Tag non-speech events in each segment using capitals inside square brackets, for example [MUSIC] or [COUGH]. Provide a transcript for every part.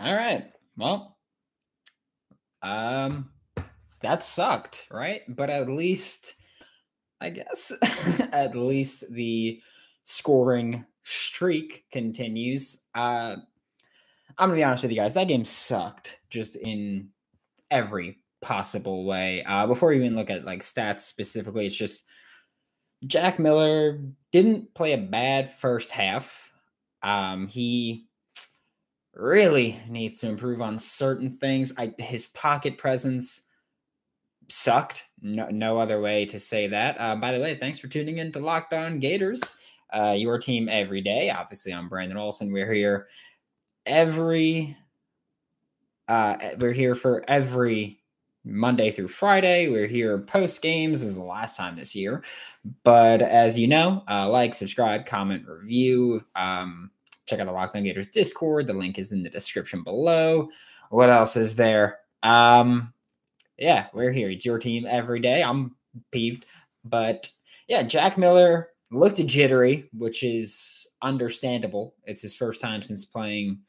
All right. Well, um, that sucked, right? But at least, I guess, [LAUGHS] at least the scoring streak continues. Uh, I'm gonna be honest with you guys. That game sucked, just in every possible way. Uh, before we even look at like stats specifically, it's just Jack Miller didn't play a bad first half. Um, he really needs to improve on certain things. I his pocket presence sucked. No, no other way to say that. Uh, by the way, thanks for tuning in to Locked On Gators, uh, your team every day. Obviously, I'm Brandon Olson. We're here every. Uh, we're here for every Monday through Friday. We're here post games. This is the last time this year, but as you know, uh, like, subscribe, comment, review. Um, check out the Locked On Gators Discord. The link is in the description below. What else is there? Um, yeah, we're here. It's your team every day. I'm peeved, but yeah, Jack Miller looked jittery, which is understandable. It's his first time since playing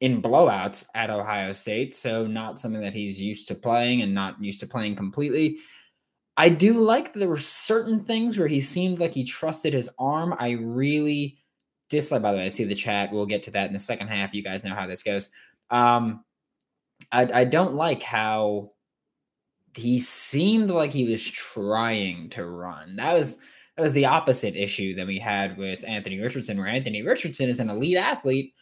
in blowouts at Ohio State, so not something that he's used to playing and not used to playing completely. I do like that there were certain things where he seemed like he trusted his arm. I really dislike. By the way, I see the chat. We'll get to that in the second half. You guys know how this goes. Um, I, I don't like how he seemed like he was trying to run. That was that was the opposite issue that we had with Anthony Richardson, where Anthony Richardson is an elite athlete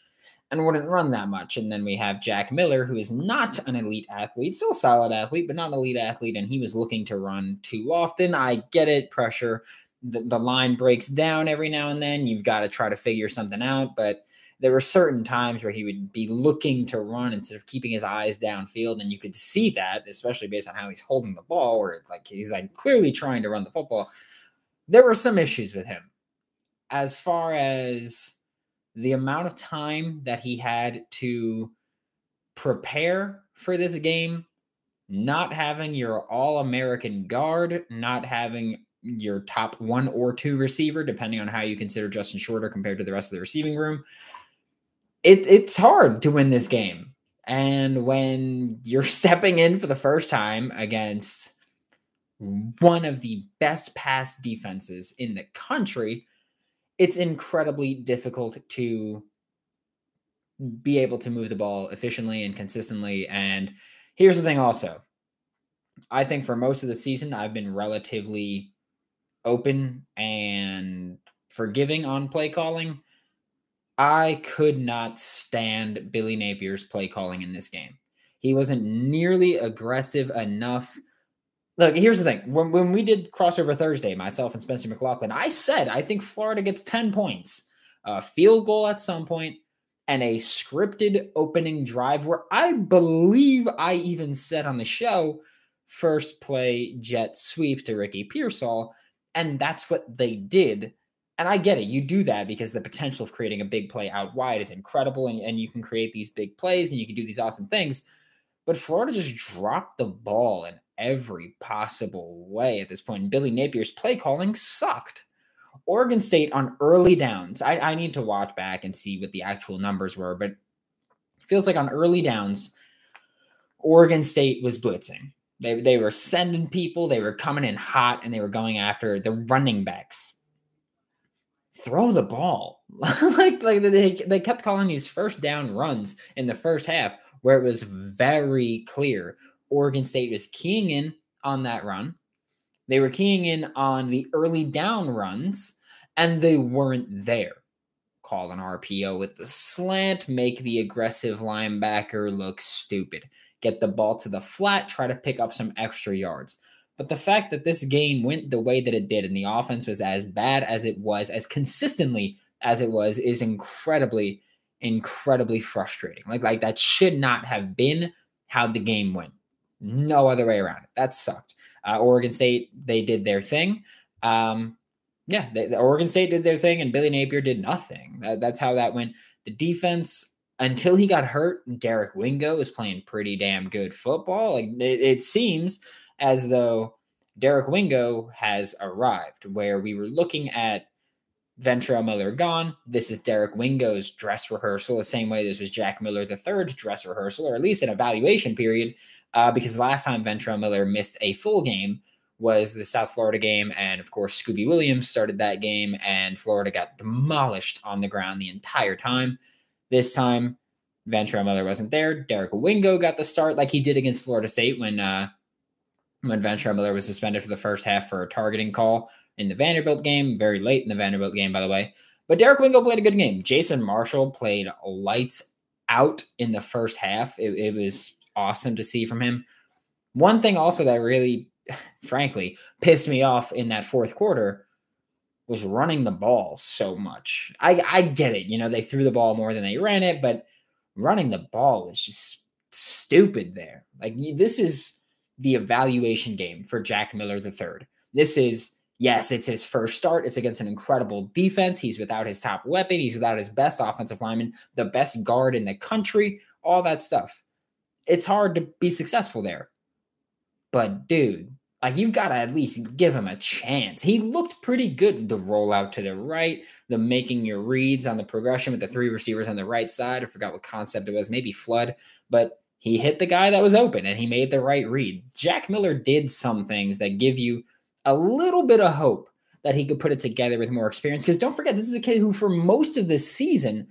and wouldn't run that much. And then we have Jack Miller, who is not an elite athlete, still solid athlete, but not an elite athlete, and he was looking to run too often. I get it, pressure the, the line breaks down every now and then. You've got to try to figure something out. But there were certain times where he would be looking to run instead of keeping his eyes downfield. And you could see that, especially based on how he's holding the ball, where like he's like clearly trying to run the football. There were some issues with him. As far as the amount of time that he had to prepare for this game, not having your all American guard, not having your top one or two receiver, depending on how you consider Justin Shorter compared to the rest of the receiving room. It, it's hard to win this game. And when you're [LAUGHS] stepping in for the first time against one of the best pass defenses in the country, it's incredibly difficult to be able to move the ball efficiently and consistently. And here's the thing also I think for most of the season, I've been relatively open and forgiving on play calling. I could not stand Billy Napier's play calling in this game. He wasn't nearly aggressive enough. Look, here's the thing. When, when we did crossover Thursday, myself and Spencer McLaughlin, I said I think Florida gets 10 points, a field goal at some point, and a scripted opening drive where I believe I even said on the show first play jet sweep to Ricky Pearsall and that's what they did. And I get it. You do that because the potential of creating a big play out wide is incredible. And, and you can create these big plays and you can do these awesome things. But Florida just dropped the ball in every possible way at this point. And Billy Napier's play calling sucked. Oregon State on early downs. I, I need to watch back and see what the actual numbers were, but feels like on early downs, Oregon State was blitzing. They, they were sending people, they were coming in hot, and they were going after the running backs. Throw the ball. [LAUGHS] like like they, they kept calling these first down runs in the first half where it was very clear Oregon State was keying in on that run. They were keying in on the early down runs, and they weren't there. Call an RPO with the slant, make the aggressive linebacker look stupid get the ball to the flat, try to pick up some extra yards. But the fact that this game went the way that it did and the offense was as bad as it was, as consistently as it was, is incredibly, incredibly frustrating. Like, like that should not have been how the game went. No other way around it. That sucked. Uh, Oregon State, they did their thing. Um, yeah, the Oregon State did their thing, and Billy Napier did nothing. That, that's how that went. The defense, until he got hurt, Derek Wingo was playing pretty damn good football. Like it, it, seems as though Derek Wingo has arrived, where we were looking at Ventrell Miller gone. This is Derek Wingo's dress rehearsal, the same way this was Jack Miller third's dress rehearsal, or at least an evaluation period, uh, because last time Ventrell Miller missed a full game was the South Florida game, and of course Scooby Williams started that game, and Florida got demolished on the ground the entire time. This time, Ventrell Miller wasn't there. Derek Wingo got the start like he did against Florida State when uh, when Ventrell Miller was suspended for the first half for a targeting call in the Vanderbilt game, very late in the Vanderbilt game, by the way. But Derek Wingo played a good game. Jason Marshall played lights out in the first half. It, it was awesome to see from him. One thing also that really, [SIGHS] frankly, pissed me off in that fourth quarter was running the ball so much. I, I get it. You know, they threw the ball more than they ran it, but running the ball was just stupid there. Like, this is the evaluation game for Jack Miller III. This is Yes, it's his first start. It's against an incredible defense. He's without his top weapon. He's without his best offensive lineman, the best guard in the country, all that stuff. It's hard to be successful there. But, dude, like you've got to at least give him a chance. He looked pretty good. The rollout to the right, the making your reads on the progression with the three receivers on the right side. I forgot what concept it was, maybe flood, but he hit the guy that was open and he made the right read. Jack Miller did some things that give you a little bit of hope that he could put it together with more experience. Because don't forget, this is a kid who, for most of the season,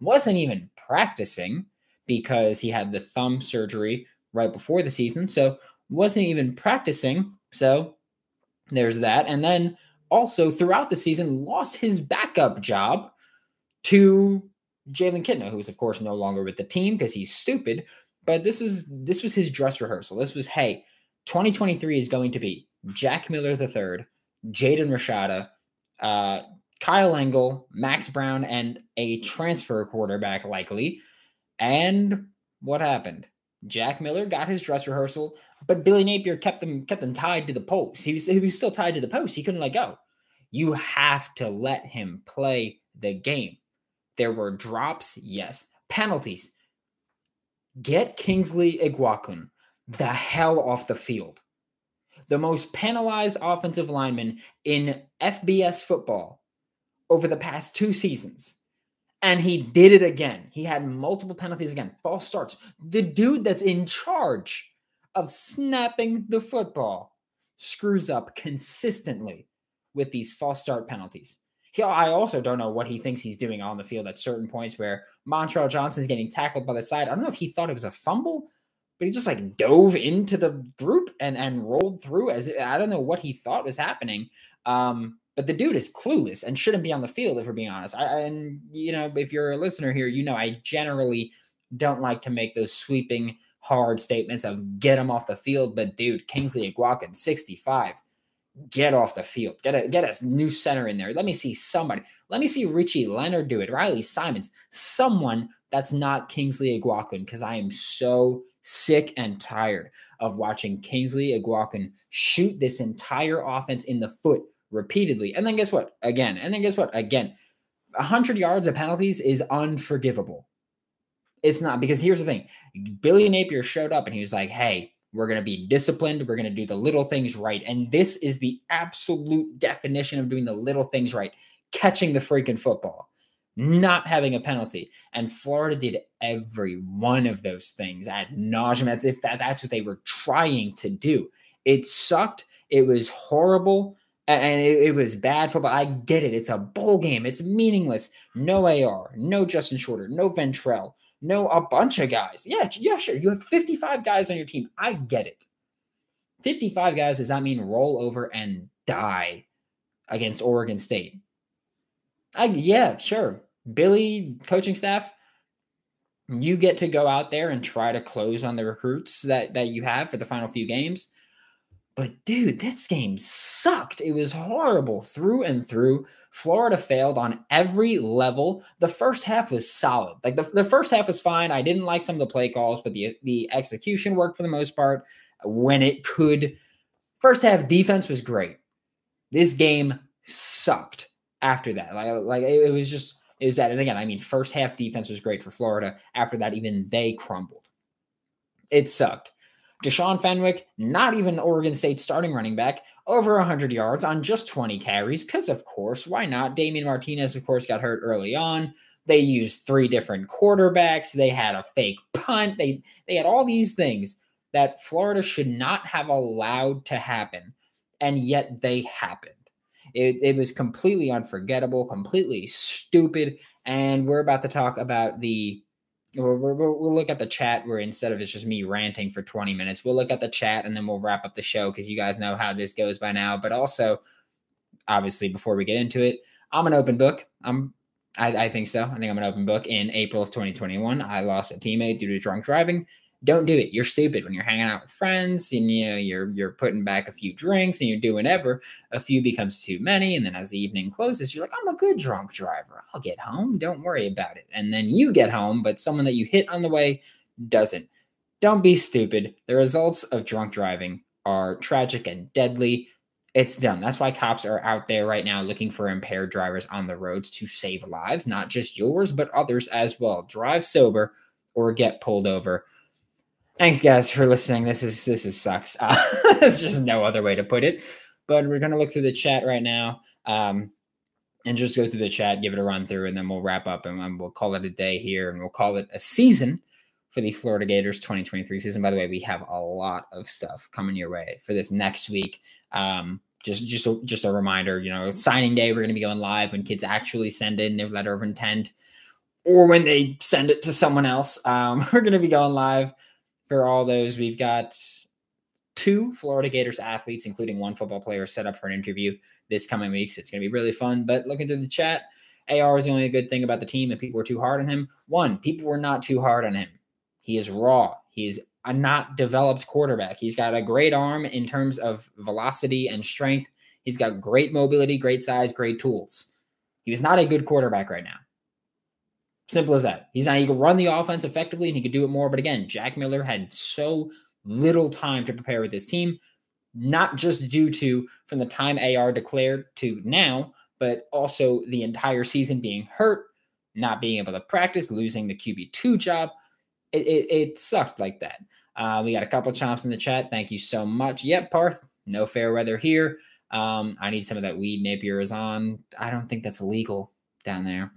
wasn't even practicing because he had the thumb surgery right before the season. So, wasn't even practicing. So, there's that. And then also throughout the season, lost his backup job to Jalen Kitna, who's of course no longer with the team because he's stupid. But this was this was his dress rehearsal. This was, hey, 2023 is going to be Jack Miller III, Jaden Rashada, uh, Kyle Engel, Max Brown, and a transfer quarterback likely. And what happened? Jack Miller got his dress rehearsal, but Billy Napier kept him kept him tied to the post. He was he was still tied to the post. He couldn't let go. You have to let him play the game. There were drops, yes. Penalties. Get Kingsley Eguakun the hell off the field the most penalized offensive lineman in FBS football over the past two seasons. And he did it again. He had multiple penalties again, false starts. The dude that's in charge of snapping the football screws up consistently with these false start penalties. He, I also don't know what he thinks he's doing on the field at certain points where Montrell Johnson's getting tackled by the side. I don't know if he thought it was a fumble but he just like dove into the group and and rolled through as I don't know what he thought was happening. Um, but the dude is clueless and shouldn't be on the field if we're being honest. I, and you know, if you're a listener here, you know I generally don't like to make those sweeping hard statements of get him off the field. But dude, Kingsley Eguakun, 65, get off the field. Get a get a new center in there. Let me see somebody. Let me see Richie Leonard do it. Riley Simons, someone that's not Kingsley Eguakun, because I am so sick and tired of watching Kingsley Eguakun shoot this entire offense in the foot repeatedly. And then guess what? Again. And then guess what? Again. 100 yards of penalties is unforgivable. It's not because here's the thing Billy Napier showed up and he was like, hey, we're going to be disciplined. We're going to do the little things right. And this is the absolute definition of doing the little things right catching the freaking football not having a penalty. And Florida did every one of those things at nauseum, as if that, that's what they were trying to do. It sucked. It was horrible. And it, it was bad football. I get it. It's a bowl game. It's meaningless. No AR, no Justin Shorter, no Ventrell, no a bunch of guys. Yeah, yeah, sure. You have 55 guys on your team. I get it. 55 guys does that mean roll over and die against Oregon State? I yeah, sure. Billy coaching staff, you get to go out there and try to close on the recruits that that you have for the final few games. But dude, this game sucked. It was horrible through and through. Florida failed on every level. The first half was solid. Like the, the first half was fine. I didn't like some of the play calls, but the the execution worked for the most part when it could. First half defense was great. This game sucked after that. Like, like it, it was just it was bad. And again, I mean, first half defense was great for Florida. After that, even they crumbled. It sucked. Deshaun Fenwick, not even Oregon State starting running back, over 100 yards on just 20 carries. Because, of course, why not? Damien Martinez, of course, got hurt early on. They used three different quarterbacks. They had a fake punt. They they had all these things that Florida should not have allowed to happen, and yet they happened. It, it was completely unforgettable, completely stupid. And we're about to talk about the We'll, we'll, we'll, look at the chat where instead of it's just me ranting for 20 minutes, we'll look at the chat and then we'll wrap up the show because you guys know how this goes by now. But also, obviously, before we get into it, I'm an open book. I'm I, I think so. I think I'm an open book. In April of 2021, I lost a teammate due to drunk driving don't do it. You're stupid when you're hanging out with friends and you know you're you're putting back a few drinks and you're doing ever. A few becomes too many, and then as the evening closes, you're like, I'm a good drunk driver. I'll get home. Don't worry about it. And then you get home, but someone that you hit on the way doesn't. Don't be stupid. The results of drunk driving are tragic and deadly. It's dumb. That's why cops are out there right now looking for impaired drivers on the roads to save lives, not just yours, but others as well. Drive sober or get pulled over Thanks, guys, for listening. This is this is sucks. Uh, [LAUGHS] there's just no other way to put it. But we're gonna look through the chat right now, um, and just go through the chat, give it a run through, and then we'll wrap up and, we'll call it a day here, and we'll call it a season for the Florida Gators 2023 season. By the way, we have a lot of stuff coming your way for this next week. Um, just just a, just a reminder, you know, signing day, we're going to be going live when kids actually send in their letter of intent, or when they send it to someone else. Um, [LAUGHS] we're going to be going live for all those. We've got two Florida Gators athletes, including one football player, set up for an interview this coming week. So it's going to be really fun. But looking through the chat, AR is the only good thing about the team, and people were too hard on him. One, people were not too hard on him. He is raw. He's a not developed quarterback. He's got a great arm in terms of velocity and strength. He's got great mobility, great size, great tools. He was not a good quarterback right now. Simple as that. He's not, he can run the offense effectively and he could do it more. But again, Jack Miller had so little time to prepare with his team, not just due to from the time AR declared to now, but also the entire season being hurt, not being able to practice, losing the QB2 job. It, it, it sucked like that. Uh, we got a couple chomps in the chat. Thank you so much. Yep, Parth, no fair weather here. Um, I need some of that weed Napier is on. I don't think that's illegal down there.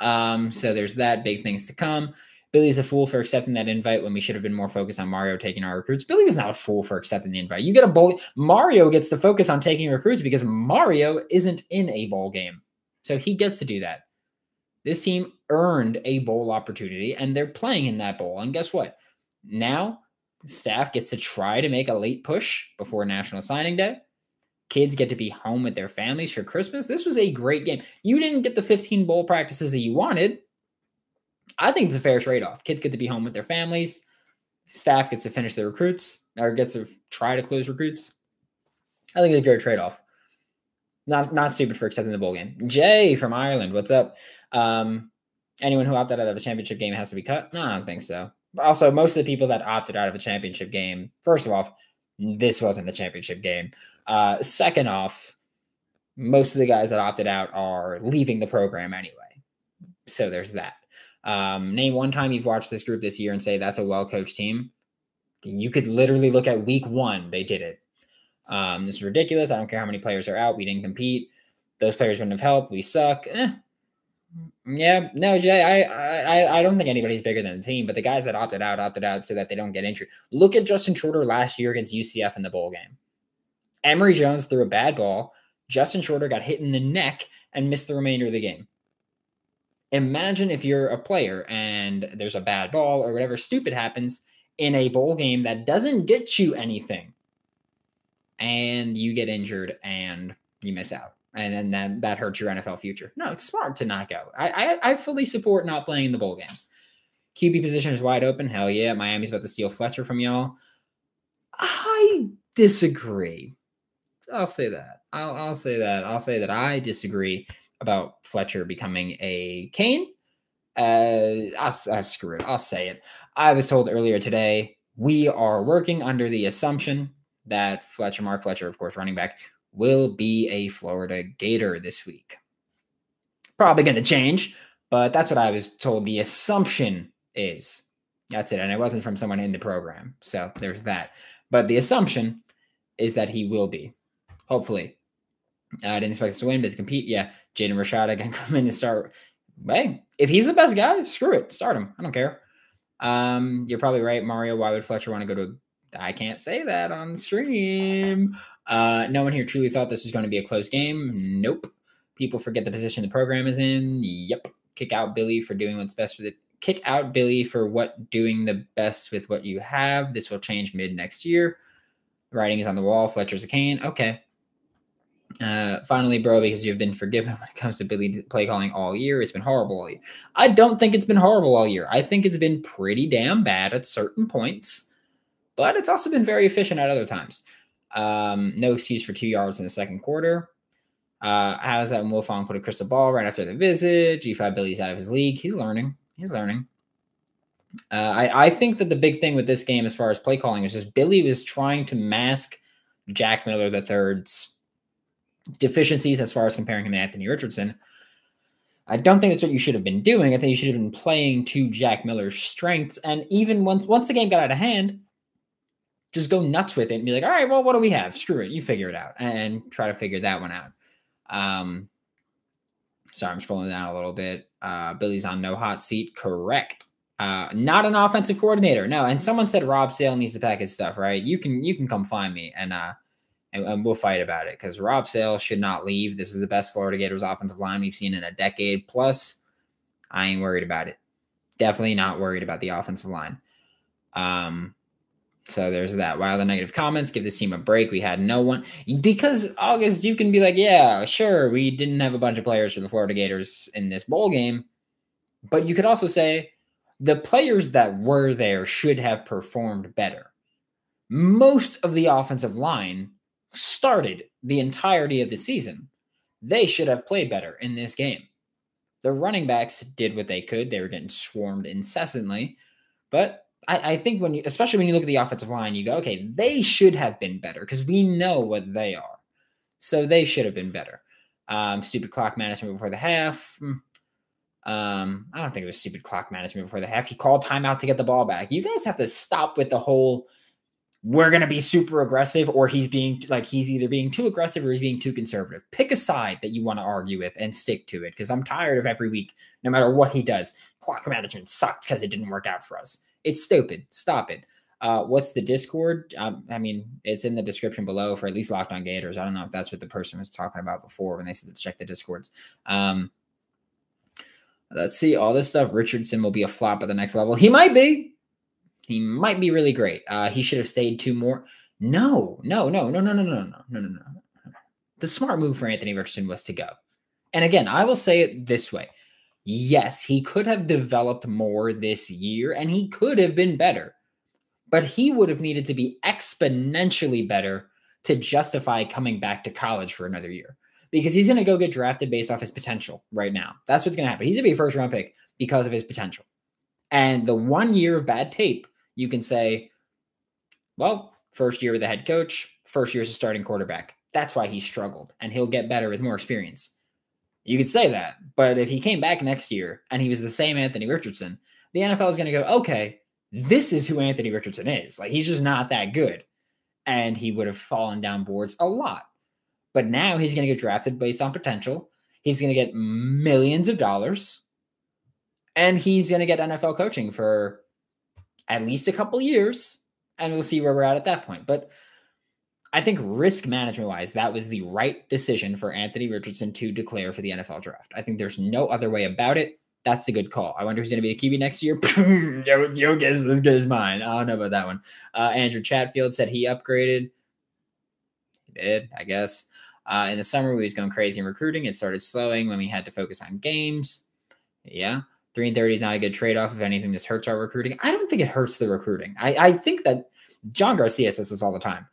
Um, so there's that. Big things to come. Billy's a fool for accepting that invite when we should have been more focused on Mario taking our recruits. Billy was not a fool for accepting the invite. You get a bowl. Mario gets to focus on taking recruits because Mario isn't in a bowl game. So he gets to do that. This team earned a bowl opportunity and they're playing in that bowl. And guess what? Now, staff gets to try to make a late push before National Signing Day kids get to be home with their families for Christmas. This was a great game. You didn't get the 15 bowl practices that you wanted. I think it's a fair trade off. Kids get to be home with their families. Staff gets to finish their recruits or gets to try to close recruits. I think it's a great trade off. Not not stupid for accepting the bowl game. Jay from Ireland, what's up? Um, anyone who opted out of a championship game has to be cut? No, I don't think so. Also, most of the people that opted out of a championship game, first of all, this wasn't a championship game. Uh, second off, most of the guys that opted out are leaving the program anyway. So there's that. Um, name one time you've watched this group this year and say that's a well coached team. You could literally look at week one, they did it. Um, this is ridiculous. I don't care how many players are out. We didn't compete. Those players wouldn't have helped. We suck. Eh. Yeah, no, Jay, I, I I don't think anybody's bigger than the team, but the guys that opted out opted out so that they don't get injured. Look at Justin Shorter last year against UCF in the bowl game. Emory Jones threw a bad ball. Justin Shorter got hit in the neck and missed the remainder of the game. Imagine if you're a player and there's a bad ball or whatever stupid happens in a bowl game that doesn't get you anything and you get injured and you miss out and then that, that hurts your NFL future. No, it's smart to knock out. I, I, I fully support not playing the bowl games. QB position is wide open. Hell yeah, Miami's about to steal Fletcher from y'all. I disagree. I'll say that. I'll, I'll say that. I'll say that I disagree about Fletcher becoming a Cane. Uh, I'll, I'll screw it. I'll say it. I was told earlier today we are working under the assumption that Fletcher, Mark Fletcher, of course, running back, will be a Florida Gator this week. Probably going to change, but that's what I was told the assumption is. That's it. And it wasn't from someone in the program. So there's that. But the assumption is that he will be. Hopefully. Uh, I didn't expect us to win, but to compete, yeah. Jaden Rashada can [LAUGHS] come in and start. Hey, if he's the best guy, screw it. Start him. I don't care. Um, you're probably right, Mario. Why would Fletcher want to go to I can't say that on stream. Uh, no one here truly thought this was going to be a close game. Nope. People forget the position the program is in. Yep. Kick out Billy for doing what's best for the kick out Billy for what doing the best with what you have. This will change mid next year. writing is on the wall. Fletcher's a cane. Okay. Uh, finally, bro, because you've been forgiven [LAUGHS] when it comes to Billy play calling all year. It's been horrible all year. I don't think it's been horrible all year. I think it's been pretty damn bad at certain points, but it's also been very efficient at other times. Um, no excuse for two yards in the second quarter. Uh, how's that Wiltfong put a crystal ball right after the visit? G5 Billy's out of his league. He's learning. He's learning. Uh, I, I think that the big thing with this game, as far as play calling, is just Billy was trying to mask Jack Miller the third's deficiencies as far as comparing him to Anthony Richardson. I don't think that's what you should have been doing. I think you should have been playing to Jack Miller's strengths. And even once once the game got out of hand, just go nuts with it and be like, all right, well, what do we have? Screw it. You figure it out and try to figure that one out. Um, sorry, I'm scrolling down a little bit. Uh, Billy's on no hot seat. Correct. Uh, not an offensive coordinator. No. And someone said Rob Sale needs to pack his stuff, right? You can, you can come find me and, uh, and, and we'll fight about it because Rob Sale should not leave. This is the best Florida Gators offensive line we've seen in a decade plus. I ain't worried about it. Definitely not worried about the offensive line. Um, so there's that. While the negative comments, give this team a break. We had no one because August. You can be like, yeah, sure, we didn't have a bunch of players for the Florida Gators in this bowl game, but you could also say the players that were there should have performed better. Most of the offensive line started the entirety of the season. They should have played better in this game. The running backs did what they could. They were getting swarmed incessantly, but I, I think when you, especially when you look at the offensive line, you go, okay, they should have been better because we know what they are. So they should have been better. Um, stupid clock management before the half. Hmm. Um, I don't think it was stupid clock management before the half. He called timeout to get the ball back. You guys have to stop with the whole we're going to be super aggressive or he's being like he's either being too aggressive or he's being too conservative. Pick a side that you want to argue with and stick to it because I'm tired of every week, no matter what he does. Clock management sucked because it didn't work out for us. It's stupid. Stop it. Uh, what's the Discord? Um, I mean, it's in the description below for at least Locked On Gators. I don't know if that's what the person was talking about before when they said to check the Discords. Um, let's see all this stuff. Richardson will be a flop at the next level. He might be. He might be really great. Uh, he should have stayed two more. No, no, no, no, no, no, no, no, no, no, no. The smart move for Anthony Richardson was to go. And again, I will say it this way yes, he could have developed more this year and he could have been better, but he would have needed to be exponentially better to justify coming back to college for another year because he's going to go get drafted based off his potential right now. That's what's going to happen. He's going to be a first round pick because of his potential. And the one year of bad tape, you can say, well, first year with the head coach, first year as a starting quarterback. That's why he struggled, and he'll get better with more experience. You could say that, but if he came back next year and he was the same Anthony Richardson, the NFL is going to go, okay, this is who Anthony Richardson is. Like he's just not that good. And he would have fallen down boards a lot. But now he's going to get drafted based on potential. He's going to get millions of dollars. And he's going to get NFL coaching for at least a couple years. And we'll see where we're at at that point. But I think risk management wise, that was the right decision for Anthony Richardson to declare for the NFL draft. I think there's no other way about it. That's a good call. I wonder who's going to be a QB next year. [LAUGHS] your, your guess is as good as mine. I don't know about that one. Uh, Andrew Chatfield said he upgraded. He did, I guess. Uh, in the summer, we was going crazy in recruiting. It started slowing when we had to focus on games. Yeah. 3 and 30 is not a good trade off. If anything, this hurts our recruiting. I don't think it hurts the recruiting. I, I think that John Garcia says this all the time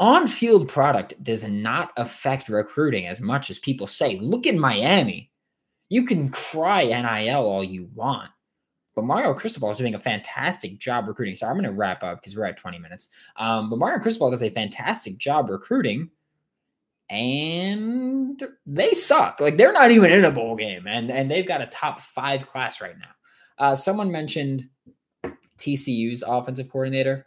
on field product does not affect recruiting as much as people say. Look at Miami. You can cry NIL all you want, but Mario Cristobal is doing a fantastic job recruiting. So I'm going to wrap up because we're at 20 minutes. Um, but Mario Cristobal does a fantastic job recruiting, and they suck. Like they're not even in a bowl game, and and they've got a top five class right now. Uh, someone mentioned TCU's offensive coordinator.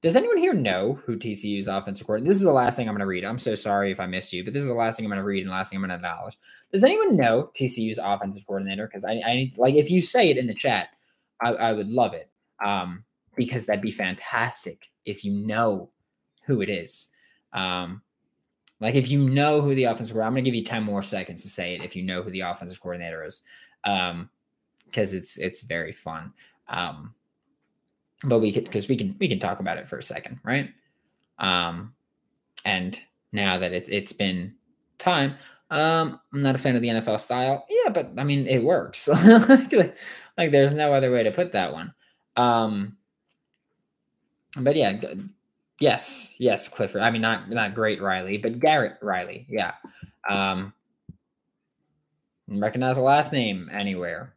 Does anyone here know who TCU's offensive coordinator? This is the last thing I'm going to read. I'm so sorry if I missed you, but this is the last thing I'm going to read and last thing I'm going to acknowledge. Does anyone know TCU's offensive coordinator? Because I, I need, like, if you say it in the chat, I, I would love it. Um, because that'd be fantastic if you know who it is. Um, like if you know who the offensive I'm going to give you 10 more seconds to say it if you know who the offensive coordinator is. Um, because it's it's very fun. Um, but we could because we can we can talk about it for a second, right? Um, and now that it's it's been time, um, I'm not a fan of the NFL style. Yeah, but I mean it works. [LAUGHS] like, like there's no other way to put that one. Um, but yeah, yes, yes, Clifford. I mean not not great Riley, but Garrett Riley. Yeah. Um, recognize the last name anywhere.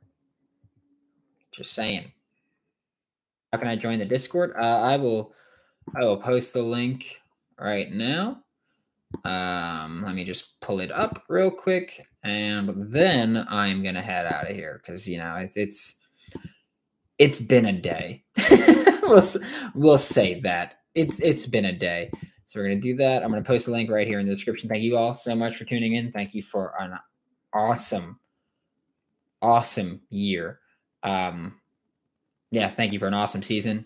Just saying. How can I join the Discord? Uh, I will I will post the link right now. Um, let me just pull it up real quick, and then I'm gonna head out of here because you know it, it's it's been a day. [LAUGHS] we'll we'll say that it's it's been a day. So we're gonna do that. I'm gonna post a link right here in the description. Thank you all so much for tuning in. Thank you for an awesome, awesome year. Um, yeah, thank you for an awesome season.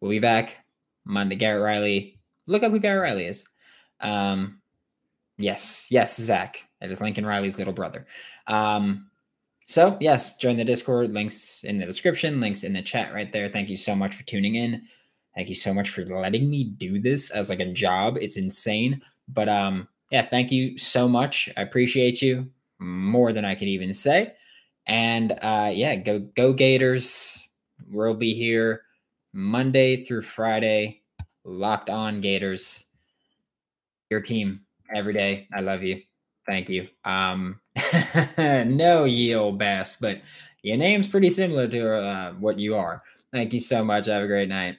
We'll be back Monday. Garrett Riley. Look up who Garrett Riley is. Um, yes, yes, Zach. That is Lincoln Riley's little brother. Um, so yes, join the Discord. Links in the description. Links in the chat right there. Thank you so much for tuning in. Thank you so much for letting me do this as like a job. It's insane. But um, yeah, thank you so much. I appreciate you more than I could even say. And uh, yeah, go go Gators. We'll be here Monday through Friday. Locked on Gators. Your team every day. I love you. Thank you. Um, [LAUGHS] no, ye old bass, but your name's pretty similar to uh, what you are. Thank you so much. Have a great night.